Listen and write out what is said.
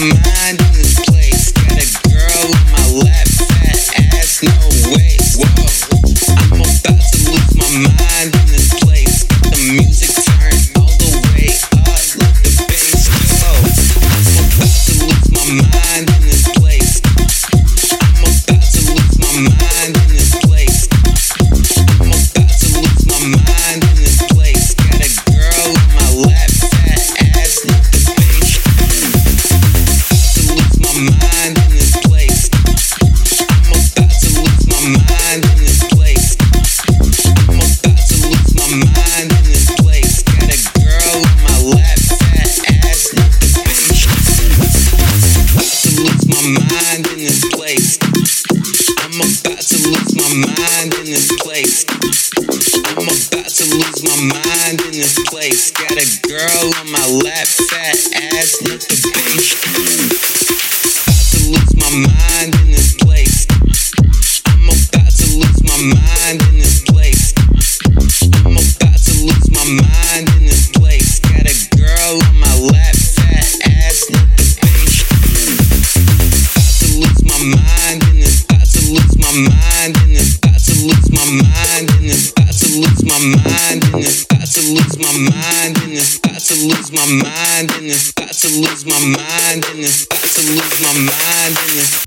man. mind in this place. I'm about to lose my mind in this place. I'm about to lose my mind in this place. Got a girl on my lap, fat ass, let the bass. my mind and it's about to lose my mind and it's about to lose my mind and it's about to lose my mind and it's about to lose my mind and it's